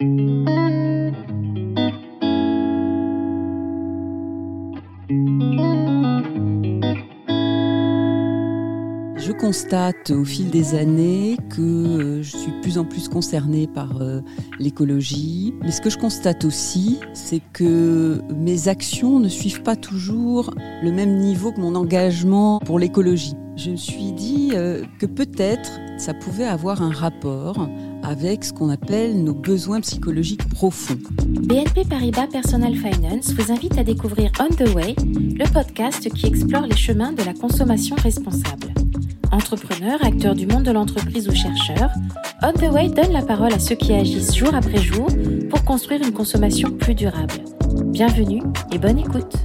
Je constate au fil des années que euh, je suis de plus en plus concernée par euh, l'écologie. Mais ce que je constate aussi, c'est que mes actions ne suivent pas toujours le même niveau que mon engagement pour l'écologie. Je me suis dit euh, que peut-être ça pouvait avoir un rapport avec ce qu'on appelle nos besoins psychologiques profonds. BNP Paribas Personal Finance vous invite à découvrir On the Way, le podcast qui explore les chemins de la consommation responsable. Entrepreneurs, acteurs du monde de l'entreprise ou chercheurs, On the Way donne la parole à ceux qui agissent jour après jour pour construire une consommation plus durable. Bienvenue et bonne écoute.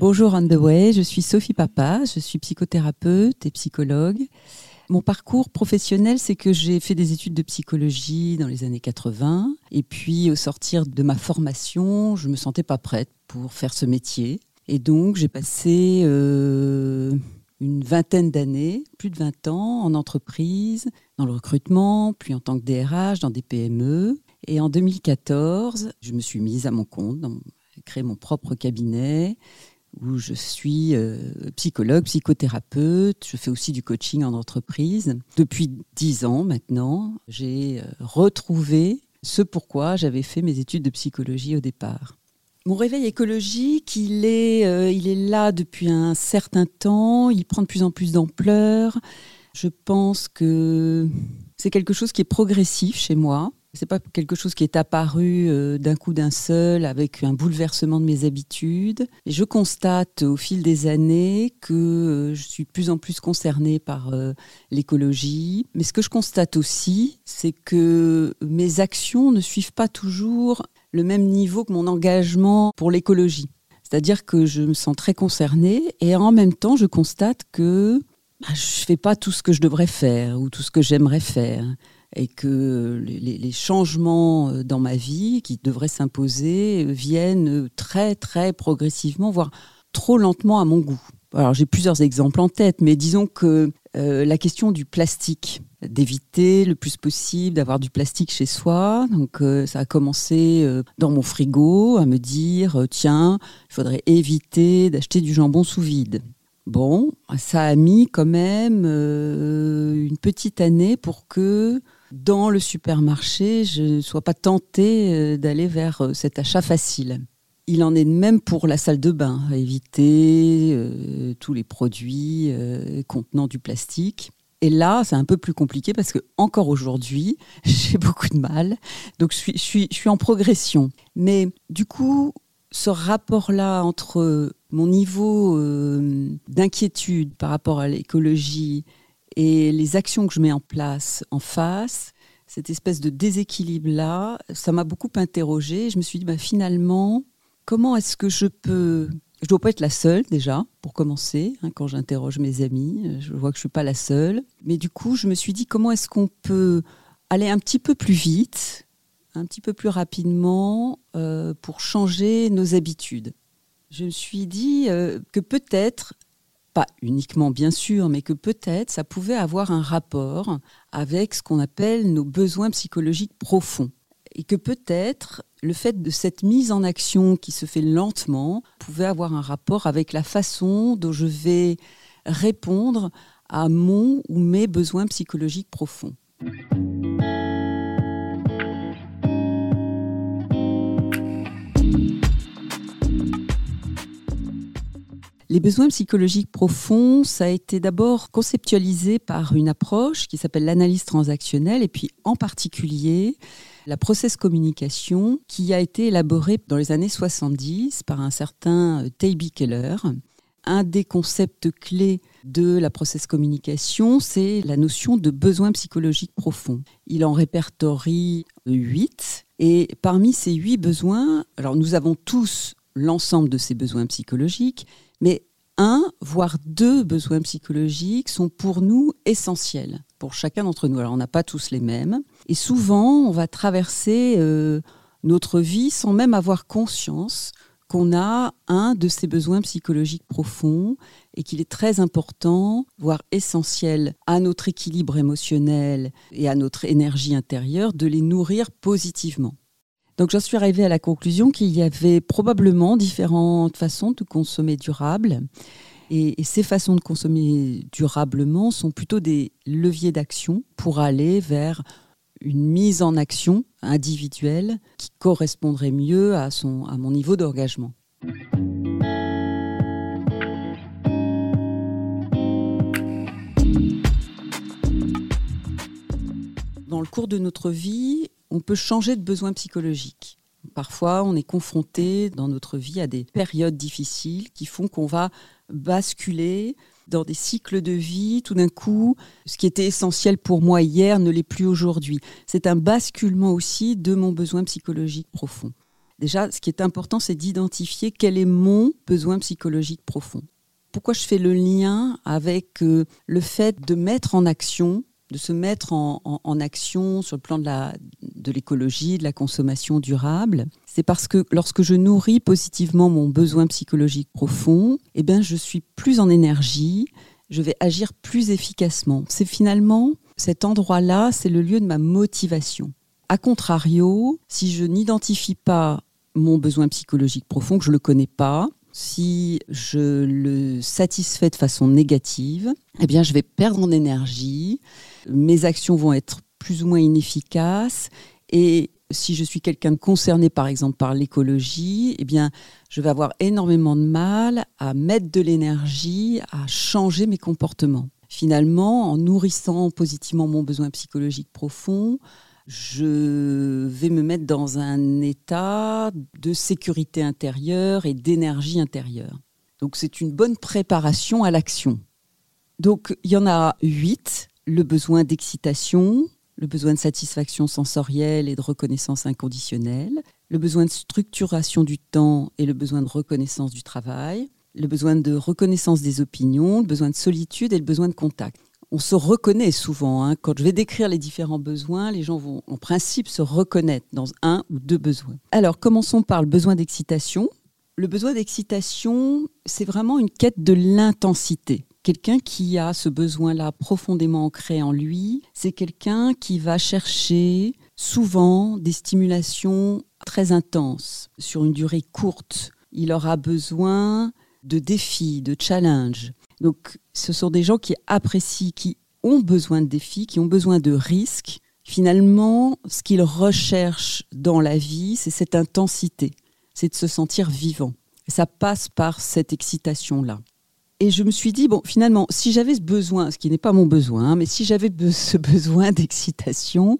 Bonjour On the Way, je suis Sophie Papa, je suis psychothérapeute et psychologue. Mon parcours professionnel, c'est que j'ai fait des études de psychologie dans les années 80. Et puis, au sortir de ma formation, je me sentais pas prête pour faire ce métier. Et donc, j'ai passé euh, une vingtaine d'années, plus de 20 ans, en entreprise, dans le recrutement, puis en tant que DRH dans des PME. Et en 2014, je me suis mise à mon compte, créé mon propre cabinet où je suis euh, psychologue, psychothérapeute, je fais aussi du coaching en entreprise. Depuis dix ans maintenant, j'ai euh, retrouvé ce pourquoi j'avais fait mes études de psychologie au départ. Mon réveil écologique, il est, euh, il est là depuis un certain temps, il prend de plus en plus d'ampleur. Je pense que c'est quelque chose qui est progressif chez moi. C'est pas quelque chose qui est apparu euh, d'un coup d'un seul avec un bouleversement de mes habitudes. Et je constate au fil des années que euh, je suis de plus en plus concernée par l'écologie. Mais ce que je constate aussi, c'est que mes actions ne suivent pas toujours le même niveau que mon engagement pour l'écologie. C'est-à-dire que je me sens très concernée et en même temps, je constate que bah, je ne fais pas tout ce que je devrais faire ou tout ce que j'aimerais faire et que les, changements euh, dans ma vie qui devraient s'imposer viennent très très progressivement, voire trop lentement à mon goût. Alors j'ai plusieurs exemples en tête, mais disons que euh, la question du plastique, d'éviter le plus possible d'avoir du plastique chez soi. Donc euh, ça a commencé euh, dans mon frigo à me dire tiens, il faudrait éviter d'acheter du jambon sous vide. Bon, ça a mis quand même une petite année pour que dans le supermarché, je ne sois pas tentée d'aller vers cet achat facile. Il en est de même pour la salle de bain, éviter euh, tous les produits euh, contenant du plastique. Et là, c'est un peu plus compliqué parce que encore aujourd'hui, j'ai beaucoup de mal. Donc, je suis, en progression. Mais du coup, ce rapport-là entre mon niveau euh, d'inquiétude par rapport à l'écologie et les actions que je mets en place en face, cette espèce de déséquilibre-là, ça m'a beaucoup interrogée. Je me suis dit, bah, finalement, comment est-ce que je peux... Je ne dois pas être la seule déjà, pour commencer, hein, quand j'interroge mes amis, je vois que je ne suis pas la seule. Mais du coup, je me suis dit, comment est-ce qu'on peut aller un petit peu plus vite, un petit peu plus rapidement, euh, pour changer nos habitudes? Je me suis dit euh, que peut-être, pas uniquement bien sûr, mais que peut-être ça pouvait avoir un rapport avec ce qu'on appelle nos besoins psychologiques profonds et que peut-être le fait de cette mise en action qui se fait lentement pouvait avoir un rapport avec la façon dont je vais répondre à mon ou mes besoins psychologiques profonds. Les besoins psychologiques profonds, ça a été d'abord conceptualisé par une approche qui s'appelle l'analyse transactionnelle et puis en particulier la process communication qui a été élaborée dans les années 70 par un certain euh, Teiby Keller. Un des concepts clés de la process communication, c'est la notion de besoin psychologique profond. Il en répertorie huit et parmi ces huit besoins, alors nous avons tous l'ensemble de ces besoins psychologiques, mais un, voire deux besoins psychologiques sont pour nous essentiels, pour chacun d'entre nous. Alors on n'a pas tous les mêmes. Et souvent, on va traverser euh, notre vie sans même avoir conscience qu'on a un de ces besoins psychologiques profonds et qu'il est très important, voire essentiel à notre équilibre émotionnel et à notre énergie intérieure de les nourrir positivement. Donc j'en suis arrivée à la conclusion qu'il y avait probablement différentes façons de consommer durable. Et, ces façons de consommer durablement sont plutôt des leviers d'action pour aller vers une mise en action individuelle qui correspondrait mieux à, son, à mon niveau d'engagement. Dans le cours de notre vie, on peut changer de besoin psychologique. Parfois, on est confronté dans notre vie à des périodes difficiles qui font qu'on va basculer dans des cycles de vie, tout d'un coup, ce qui était essentiel pour moi hier ne l'est plus aujourd'hui. C'est un basculement aussi de mon besoin psychologique profond. Déjà, ce qui est important, c'est d'identifier quel est mon besoin psychologique profond. Pourquoi je fais le lien avec euh, le fait de mettre en action, de se mettre en, action sur le plan de l'écologie, de, de la consommation durable c'est parce que lorsque je nourris positivement mon besoin psychologique profond, eh bien, je suis plus en énergie, je vais agir plus efficacement. C'est finalement cet endroit-là, c'est le lieu de ma motivation. A contrario, si je n'identifie pas mon besoin psychologique profond, que je ne le connais pas, si je le satisfais de façon négative, eh bien, je vais perdre en énergie, mes actions vont être plus ou moins inefficaces et si je suis quelqu'un de concerné par exemple par l'écologie, eh bien, je vais avoir énormément de mal à mettre de l'énergie, à changer mes comportements. Finalement, en nourrissant positivement mon besoin psychologique profond, je vais me mettre dans un état de sécurité intérieure et d'énergie intérieure. Donc c'est une bonne préparation à l'action. Donc il y en a huit. Le besoin d'excitation, le besoin de satisfaction sensorielle et de reconnaissance inconditionnelle, le besoin de structuration du temps et le besoin de reconnaissance du travail, le besoin de reconnaissance des opinions, le besoin de solitude et le besoin de contact. On se reconnaît souvent. Hein. Quand je vais décrire les différents besoins, les gens vont en principe se reconnaître dans un ou deux besoins. Alors commençons par le besoin d'excitation. Le besoin d'excitation, c'est vraiment une quête de l'intensité. Quelqu'un qui a ce besoin-là profondément ancré en lui, c'est quelqu'un qui va chercher souvent des stimulations très intenses sur une durée courte. Il aura besoin de défis, de challenges. Donc ce sont des gens qui apprécient, qui ont besoin de défis, qui ont besoin de risques. Finalement, ce qu'ils recherchent dans la vie, c'est cette intensité, c'est de se sentir vivant. Et ça passe par cette excitation-là. Et je me suis dit, bon, finalement, si j'avais ce besoin, ce qui n'est pas mon besoin, hein, mais si j'avais ce besoin d'excitation,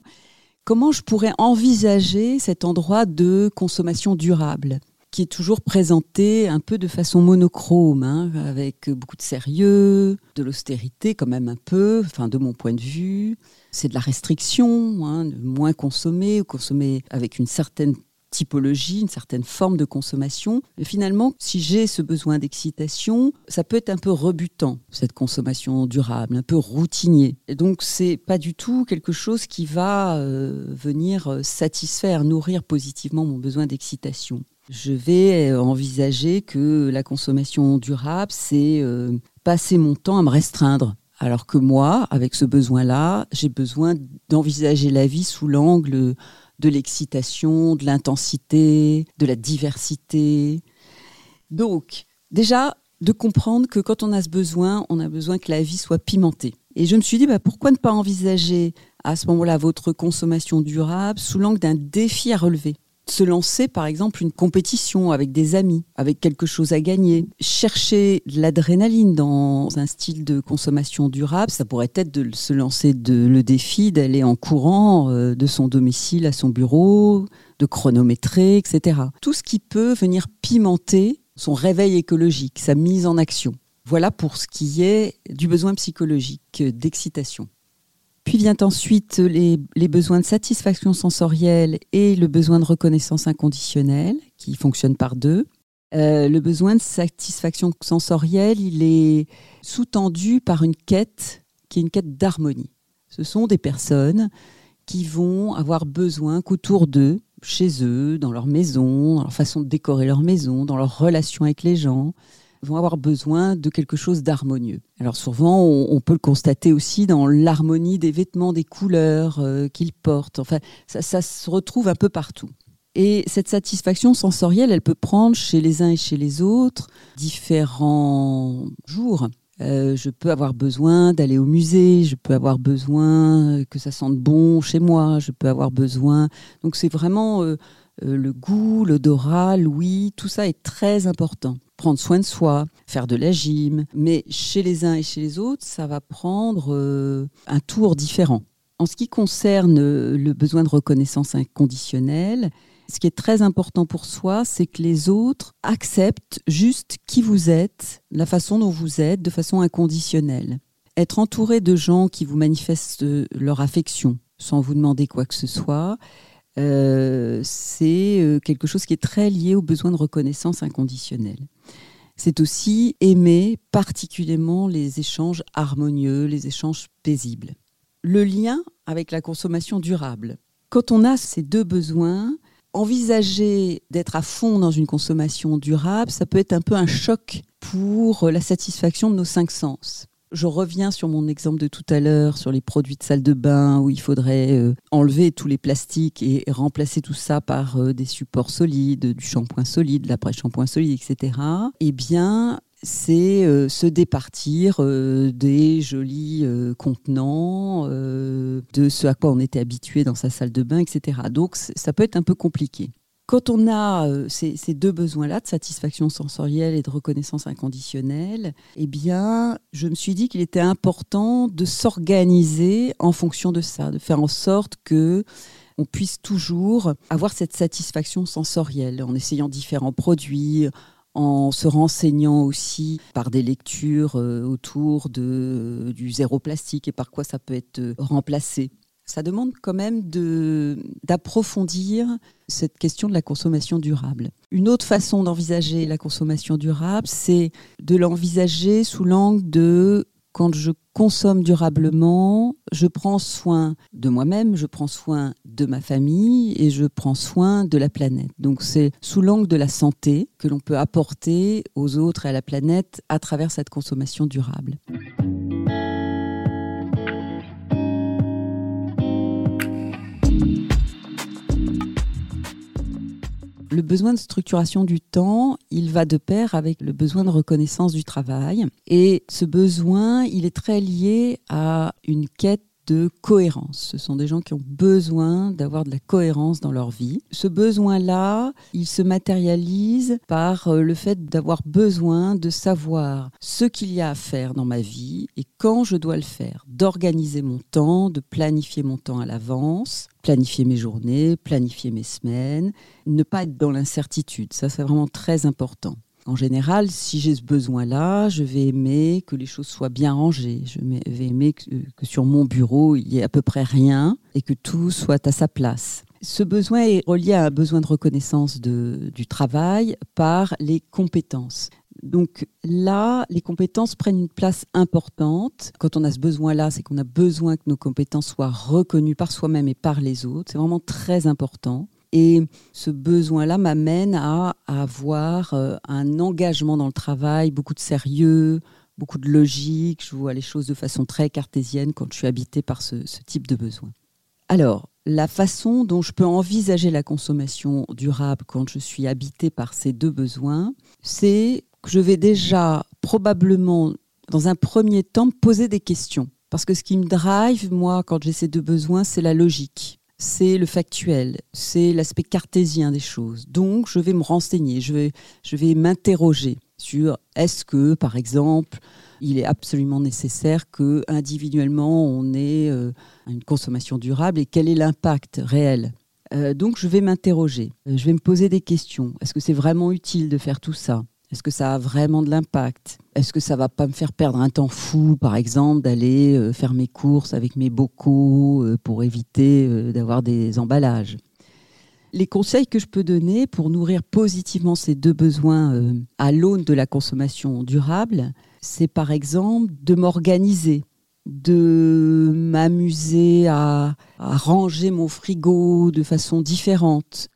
comment je pourrais envisager cet endroit de consommation durable? Qui est toujours présenté un peu de façon monochrome, hein, avec beaucoup de sérieux, de l'austérité quand même un peu, enfin de mon point de vue. C'est de la restriction, hein, de moins consommer, ou consommer avec une certaine typologie, une certaine forme de consommation. Mais finalement, si j'ai ce besoin d'excitation, ça peut être un peu rebutant, cette consommation durable, un peu routinier. Et donc, c'est pas du tout quelque chose qui va euh, venir euh, satisfaire, nourrir positivement mon besoin d'excitation. Je vais euh, envisager que la consommation durable, c'est passer mon temps à me restreindre. Alors que moi, avec ce besoin-là, j'ai besoin d'envisager la vie sous l'angle de l'excitation, de l'intensité, de la diversité. Donc, déjà, de comprendre que quand on a ce besoin, on a besoin que la vie soit pimentée. Et je me suis dit, bah, pourquoi ne pas envisager à ce moment-là votre consommation durable sous l'angle d'un défi à relever? Se lancer par exemple une compétition avec des amis, avec quelque chose à gagner. Chercher de l'adrénaline dans un style de consommation durable, ça pourrait être de se lancer le défi d'aller en courant euh, de son domicile à son bureau, de chronométrer, etc. Tout ce qui peut venir pimenter son réveil écologique, sa mise en action. Voilà pour ce qui est du besoin psychologique d'excitation. Puis vient ensuite les, besoins de satisfaction sensorielle et le besoin de reconnaissance inconditionnelle, qui fonctionnent par deux. Euh, le besoin de satisfaction sensorielle, il est sous-tendu par une quête qui est une quête d'harmonie. Ce sont des personnes qui vont avoir besoin qu'autour d'eux, chez eux, dans leur maison, dans leur façon de décorer leur maison, dans leur relation avec les gens, vont avoir besoin de quelque chose d'harmonieux. Alors souvent, on, peut le constater aussi dans l'harmonie des vêtements, des couleurs euh, qu'ils portent. Enfin, ça, se retrouve un peu partout. Et cette satisfaction sensorielle, elle peut prendre chez les uns et chez les autres différents jours. Euh, je peux avoir besoin d'aller au musée, je peux avoir besoin que ça sente bon chez moi, je peux avoir besoin. Donc c'est vraiment euh, le goût, l'odorat, l'ouïe, tout ça est très important prendre soin de soi, faire de la gym. Mais chez les uns et chez les autres, ça va prendre euh, un tour différent. En ce qui concerne euh, le besoin de reconnaissance inconditionnelle, ce qui est très important pour soi, c'est que les autres acceptent juste qui vous êtes, la façon dont vous êtes, de façon inconditionnelle. Être entouré de gens qui vous manifestent leur affection sans vous demander quoi que ce soit, euh, c'est quelque chose qui est très lié au besoin de reconnaissance inconditionnelle c'est aussi aimer particulièrement les échanges harmonieux, les échanges paisibles. Le lien avec la consommation durable. Quand on a ces deux besoins, envisager d'être à fond dans une consommation durable, ça peut être un peu un choc pour la satisfaction de nos cinq sens je reviens sur mon exemple de tout à l'heure, sur les produits de salle de bain, où il faudrait euh, enlever tous les plastiques et, remplacer tout ça par euh, des supports solides, du shampoing solide, l'après-shampoing solide, etc. Eh bien, c'est euh, se départir des jolis contenants, de ce à quoi on était habitué dans sa salle de bain, etc. Donc ça peut être un peu compliqué. Quand on a euh, ces, deux besoins-là de satisfaction sensorielle et de reconnaissance inconditionnelle, eh bien, je me suis dit qu'il était important de s'organiser en fonction de ça, de faire en sorte que on puisse toujours avoir cette satisfaction sensorielle en essayant différents produits, en se renseignant aussi par des lectures euh, autour euh, du zéro plastique et par quoi ça peut être remplacé ça demande quand même d'approfondir cette question de la consommation durable. Une autre façon d'envisager la consommation durable, c'est de l'envisager sous l'angle de quand je consomme durablement, je prends soin de moi-même, je prends soin de ma famille et je prends soin de la planète. Donc c'est sous l'angle de la santé que l'on peut apporter aux autres et à la planète à travers cette consommation durable. Le besoin de structuration du temps, il va de pair avec le besoin de reconnaissance du travail. Et ce besoin, il est très lié à une quête de cohérence. Ce sont des gens qui ont besoin d'avoir de la cohérence dans leur vie. Ce besoin-là, il se matérialise par euh, le fait d'avoir besoin de savoir ce qu'il y a à faire dans ma vie et quand je dois le faire, d'organiser mon temps, de planifier mon temps à l'avance, planifier mes journées, planifier mes semaines, ne pas être dans l'incertitude. Ça, c'est vraiment très important. En général, si j'ai ce besoin-là, je vais aimer que les choses soient bien rangées. Je vais aimer que, sur mon bureau, il y ait à peu près rien et que tout soit à sa place. Ce besoin est relié à un besoin de reconnaissance du travail par les compétences. Donc là, les compétences prennent une place importante. Quand on a ce besoin-là, c'est qu'on a besoin que nos compétences soient reconnues par soi-même et par les autres. C'est vraiment très important. Et ce besoin-là m'amène à, avoir euh, un engagement dans le travail, beaucoup de sérieux, beaucoup de logique. Je vois les choses de façon très cartésienne quand je suis habitée par ce, type de besoin. Alors, la façon dont je peux envisager la consommation durable quand je suis habitée par ces deux besoins, c'est que je vais déjà probablement, dans un premier temps, poser des questions. Parce que ce qui me drive, moi, quand j'ai ces deux besoins, c'est la logique c'est le factuel, c'est l'aspect cartésien des choses. Donc, je vais me renseigner, je vais, je vais m'interroger sur est-ce que, par exemple, il est absolument nécessaire que individuellement on ait euh, une consommation durable et quel est l'impact réel? Euh, donc, je vais m'interroger, je vais me poser des questions. Est-ce que c'est vraiment utile de faire tout ça? Est-ce que ça a vraiment de l'impact? Est-ce que ça va pas me faire perdre un temps fou, par exemple, d'aller euh, faire mes courses avec mes bocaux euh, pour éviter euh, d'avoir des emballages? Les conseils que je peux donner pour nourrir positivement ces deux besoins à l'aune de la consommation durable, c'est par exemple de m'organiser. de m'amuser à, à ranger mon frigo de façon différente.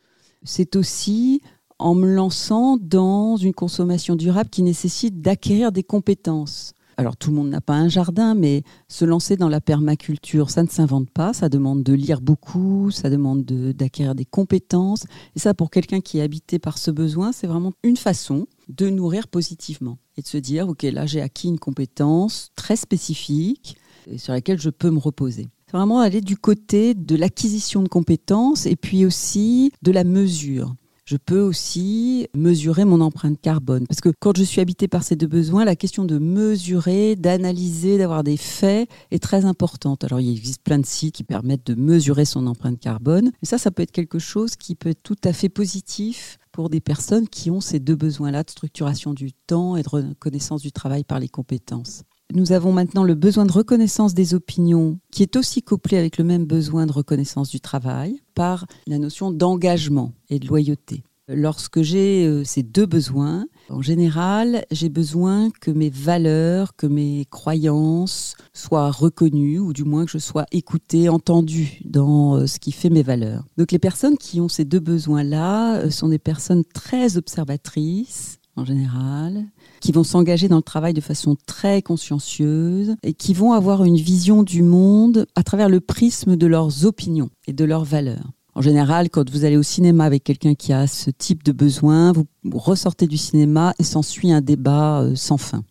C'est aussi en me lançant dans une consommation durable qui nécessite d'acquérir des compétences. Alors tout le monde n'a pas un jardin, mais se lancer dans la permaculture, ça ne s'invente pas, ça demande de lire beaucoup, ça demande d'acquérir des compétences. Et ça, pour quelqu'un qui est habité par ce besoin, c'est vraiment une façon de nourrir positivement et de se dire, OK, là j'ai acquis une compétence très spécifique sur laquelle je peux me reposer. C'est vraiment aller du côté de l'acquisition de compétences et puis aussi de la mesure je peux aussi mesurer mon empreinte carbone. Parce que quand je suis habité par ces deux besoins, la question de mesurer, d'analyser, d'avoir des faits est très importante. Alors il existe plein de sites qui permettent de mesurer son empreinte carbone. Et ça, ça peut être quelque chose qui peut être tout à fait positif pour des personnes qui ont ces deux besoins-là de structuration du temps et de reconnaissance du travail par les compétences. Nous avons maintenant le besoin de reconnaissance des opinions qui est aussi couplé avec le même besoin de reconnaissance du travail par la notion d'engagement et de loyauté. Lorsque j'ai euh, ces deux besoins, en général, j'ai besoin que mes valeurs, que mes croyances soient reconnues, ou du moins que je sois écoutée, entendue dans euh, ce qui fait mes valeurs. Donc les personnes qui ont ces deux besoins-là euh, sont des personnes très observatrices, en général, qui vont s'engager dans le travail de façon très consciencieuse et qui vont avoir une vision du monde à travers le prisme de leurs opinions et de leurs valeurs. En général, quand vous allez au cinéma avec quelqu'un qui a ce type de besoin, vous ressortez du cinéma et s'ensuit un débat euh, sans fin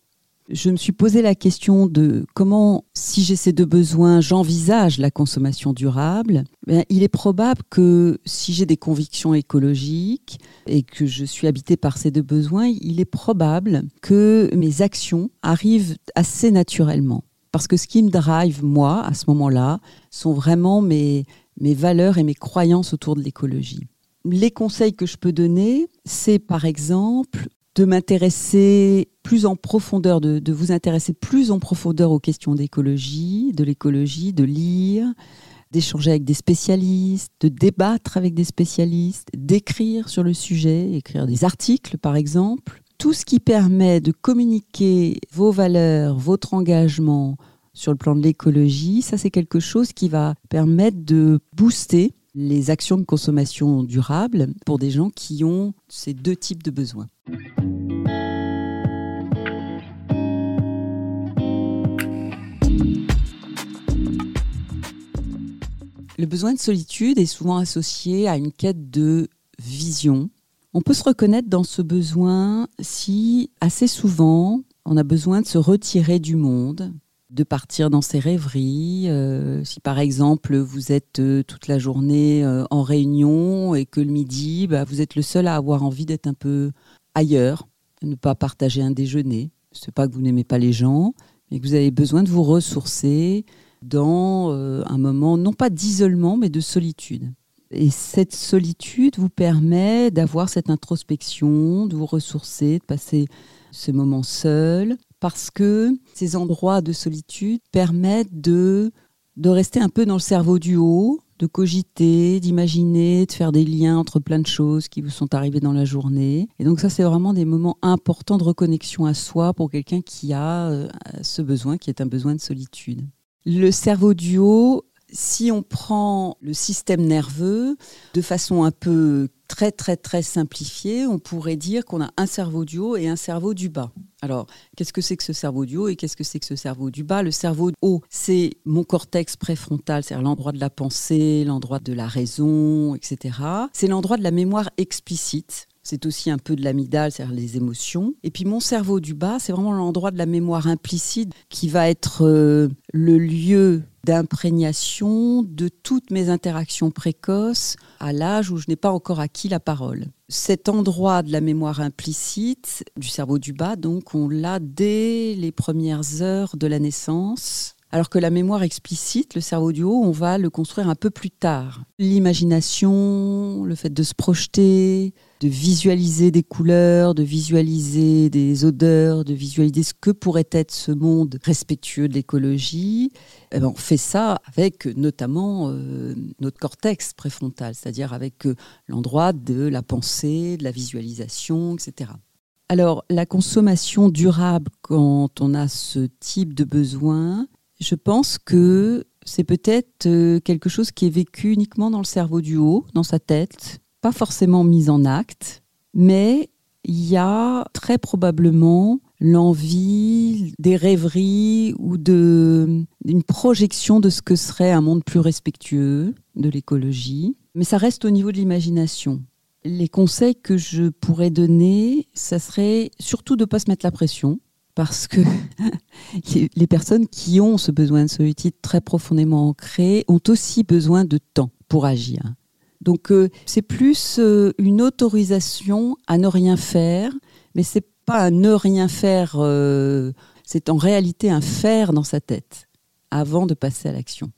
je me suis posé la question de comment, si j'ai ces deux besoins, j'envisage la consommation durable. Ben, il est probable que si j'ai des convictions écologiques et que je suis habité par ces deux besoins, il est probable que mes actions arrivent assez naturellement. Parce que ce qui me drive, moi, à ce moment-là, sont vraiment mes, mes valeurs et mes croyances autour de l'écologie. Les conseils que je peux donner, c'est par exemple de m'intéresser plus en profondeur, de, vous intéresser plus en profondeur aux questions d'écologie, de l'écologie, de lire, d'échanger avec des spécialistes, de débattre avec des spécialistes, d'écrire sur le sujet, écrire des articles par exemple. Tout ce qui permet de communiquer vos valeurs, votre engagement sur le plan de l'écologie, ça c'est quelque chose qui va permettre de booster les actions de consommation durable pour des gens qui ont ces deux types de besoins. Le besoin de solitude est souvent associé à une quête de vision. On peut se reconnaître dans ce besoin si assez souvent on a besoin de se retirer du monde, de partir dans ses rêveries. Euh, si par exemple vous êtes euh, toute la journée euh, en réunion et que le midi, bah, vous êtes le seul à avoir envie d'être un peu ailleurs, ne pas partager un déjeuner. Ce n'est pas que vous n'aimez pas les gens, mais que vous avez besoin de vous ressourcer, dans un moment, non pas d'isolement, mais de solitude. Et cette solitude vous permet d'avoir cette introspection, de vous ressourcer, de passer ce moment seul, parce que ces endroits de solitude permettent de, de rester un peu dans le cerveau du haut, de cogiter, d'imaginer, de faire des liens entre plein de choses qui vous sont arrivées dans la journée. Et donc ça, c'est vraiment des moments importants de reconnexion à soi pour quelqu'un qui a euh, ce besoin, qui est un besoin de solitude. Le cerveau du haut, si on prend le système nerveux de façon un peu très très très simplifiée, on pourrait dire qu'on a un cerveau du haut et un cerveau du bas. Alors, qu'est-ce que c'est que ce cerveau du haut et qu'est-ce que c'est que ce cerveau du bas? Le cerveau haut, c'est mon cortex préfrontal, c'est-à-dire l'endroit de la pensée, l'endroit de la raison, etc. C'est l'endroit de la mémoire explicite. C'est aussi un peu de l'amygdale, c'est-à-dire les émotions. Et puis mon cerveau du bas, c'est vraiment l'endroit de la mémoire implicite qui va être euh, le lieu d'imprégnation de toutes mes interactions précoces à l'âge où je n'ai pas encore acquis la parole. Cet endroit de la mémoire implicite du cerveau du bas, donc, on l'a dès les premières heures de la naissance. Alors que la mémoire explicite, le cerveau du haut, on va le construire un peu plus tard. L'imagination, le fait de se projeter, de visualiser des couleurs, de visualiser des odeurs, de visualiser ce que pourrait être ce monde respectueux de l'écologie, eh ben, on fait ça avec notamment euh, notre cortex préfrontal, c'est-à-dire avec euh, l'endroit de la pensée, de la visualisation, etc. Alors, la consommation durable, quand on a ce type de besoin, Je pense que c'est peut-être euh, quelque chose qui est vécu uniquement dans le cerveau du haut, dans sa tête, pas forcément mis en acte, mais il y a très probablement l'envie, des rêveries ou de, une projection de ce que serait un monde plus respectueux de l'écologie. Mais ça reste au niveau de l'imagination. Les conseils que je pourrais donner, ça serait surtout de ne pas se mettre la pression, parce que les personnes qui ont ce besoin de solitude très profondément ancré ont aussi besoin de temps pour agir. Donc euh, c'est plus euh, une autorisation à ne rien faire, mais c'est pas un ne rien faire, euh, c'est en réalité un faire dans sa tête avant de passer à l'action.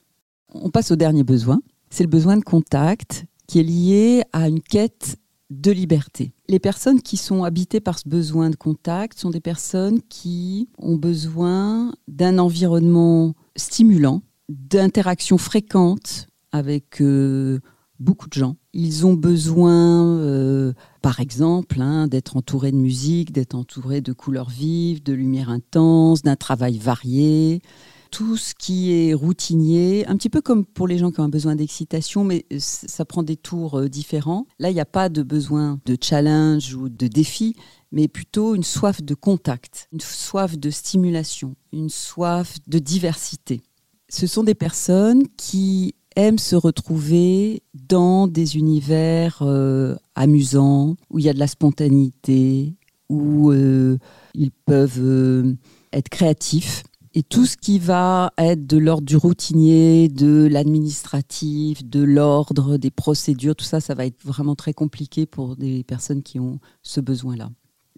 On passe au dernier besoin, c'est le besoin de contact qui est lié à une quête de liberté. Les personnes qui sont habitées par ce besoin de contact sont des personnes qui ont besoin d'un environnement stimulant, d'interactions fréquentes avec euh, beaucoup de gens. Ils ont besoin, euh, par exemple, hein, d'être entourés de musique, d'être entourés de couleurs vives, de lumière intense, d'un travail varié tout ce qui est routinier, un petit peu comme pour les gens qui ont un besoin d'excitation, mais ça prend des tours euh, différents. Là, il n'y a pas de besoin de challenge ou de défi, mais plutôt une soif de contact, une soif de stimulation, une soif de diversité. Ce sont des personnes qui aiment se retrouver dans des univers euh, amusants, où il y a de la spontanéité, où euh, ils peuvent être créatifs et tout ce qui va être de l'ordre du routinier, de l'administratif, de l'ordre, des procédures, tout ça, ça va être vraiment très compliqué pour des personnes qui ont ce besoin-là.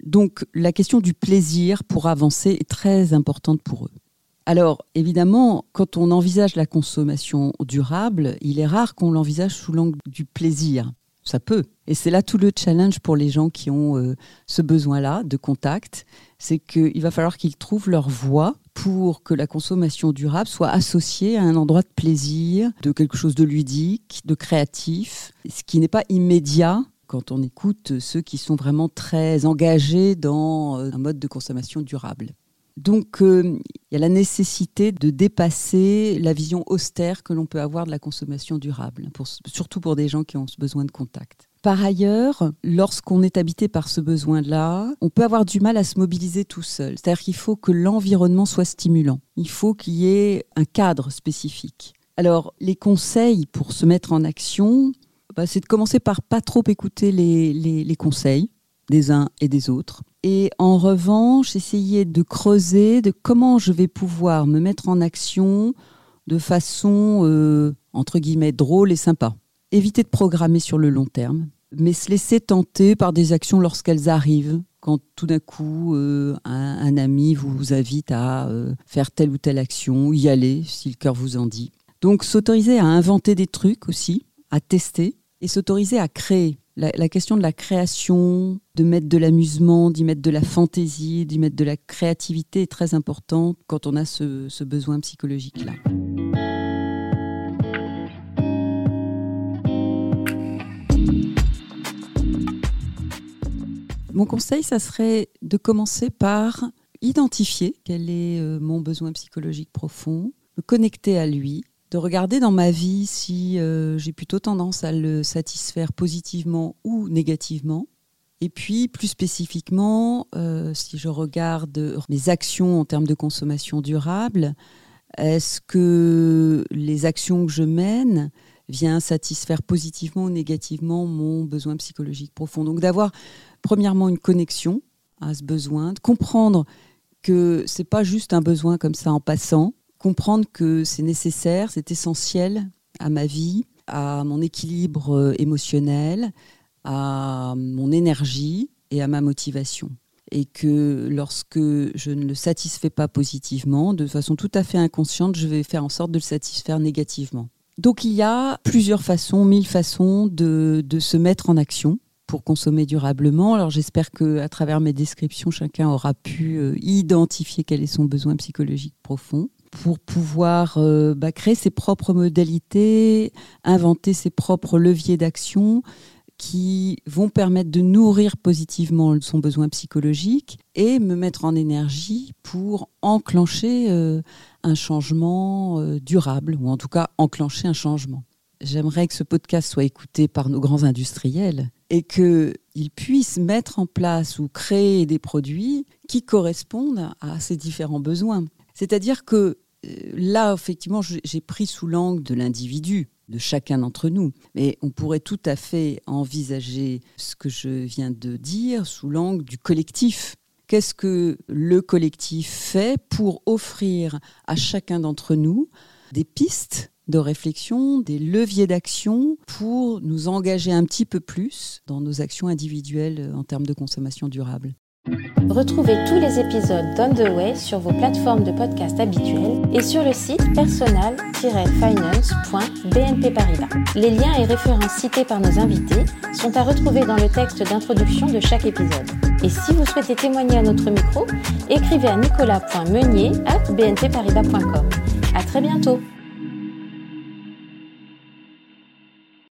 Donc la question du plaisir pour avancer est très importante pour eux. Alors évidemment, quand on envisage la consommation durable, il est rare qu'on l'envisage sous l'angle du plaisir. Ça peut. Et c'est là tout le challenge pour les gens qui ont euh, ce besoin-là de contact, c'est qu'il va falloir qu'ils trouvent leur voie pour que la consommation durable soit associée à un endroit de plaisir, de quelque chose de ludique, de créatif, ce qui n'est pas immédiat quand on écoute ceux qui sont vraiment très engagés dans euh, un mode de consommation durable. Donc, euh, il y a la nécessité de dépasser la vision austère que l'on peut avoir de la consommation durable, surtout pour des gens qui ont ce besoin de contact. Par ailleurs, lorsqu'on est habité par ce besoin-là, on peut avoir du mal à se mobiliser tout seul. C'est-à-dire qu'il faut que l'environnement soit stimulant. Il faut qu'il y ait un cadre spécifique. Alors, les conseils pour se mettre en action, bah, c'est de commencer par pas trop écouter les, les, conseils des uns et des autres. Et en revanche, essayer de creuser de comment je vais pouvoir me mettre en action de façon, euh, entre guillemets, drôle et sympa éviter de programmer sur le long terme, mais se laisser tenter par des actions lorsqu'elles arrivent, quand tout d'un coup euh, un, ami vous invite à euh, faire telle ou telle action, y aller si le cœur vous en dit. Donc s'autoriser à inventer des trucs aussi, à tester, et s'autoriser à créer. La, question de la création, de mettre de l'amusement, d'y mettre de la fantaisie, d'y mettre de la créativité est très importante quand on a ce besoin psychologique-là. Mon conseil, ça serait de commencer par identifier quel est euh, mon besoin psychologique profond, me connecter à lui, de regarder dans ma vie si euh, j'ai plutôt tendance à le satisfaire positivement ou négativement. Et puis, plus spécifiquement, euh, si je regarde mes actions en termes de consommation durable, est-ce que les actions que je mène viennent satisfaire positivement ou négativement mon besoin psychologique profond? Donc d'avoir premièrement une connexion à ce besoin, de comprendre que c'est pas juste un besoin comme ça en passant, comprendre que c'est nécessaire, c'est essentiel à ma vie, à mon équilibre euh, émotionnel, à mon énergie et à ma motivation. Et que lorsque je ne le satisfais pas positivement, de façon tout à fait inconsciente, je vais faire en sorte de le satisfaire négativement. Donc il y a plusieurs façons, mille façons de, de se mettre en action pour consommer durablement. Alors j'espère que à travers mes descriptions, chacun aura pu euh, identifier quel est son besoin psychologique profond pour pouvoir euh, bah, créer ses propres modalités, inventer ses propres leviers d'action qui vont permettre de nourrir positivement son besoin psychologique et me mettre en énergie pour enclencher euh, un changement euh, durable, ou en tout cas enclencher un changement. J'aimerais que ce podcast soit écouté par nos grands industriels et qu'ils puissent mettre en place ou créer des produits qui correspondent à ces différents besoins. C'est-à-dire que euh, là, effectivement, j'ai pris sous l'angle de l'individu, de chacun d'entre nous. Mais on pourrait tout à fait envisager ce que je viens de dire sous l'angle du collectif. Qu'est-ce que le collectif fait pour offrir à chacun d'entre nous des pistes de réflexion, des leviers d'action pour nous engager un petit peu plus dans nos actions individuelles en termes de consommation durable? Retrouvez tous les épisodes d'On the Way sur vos plateformes de podcast habituelles et sur le site personal-finance.bnp Paribas. Les liens et références cités par nos invités sont à retrouver dans le texte d'introduction de chaque épisode. Et si vous souhaitez témoigner à notre micro, écrivez à nicolas.meunier at bnpparibas.com. À très bientôt!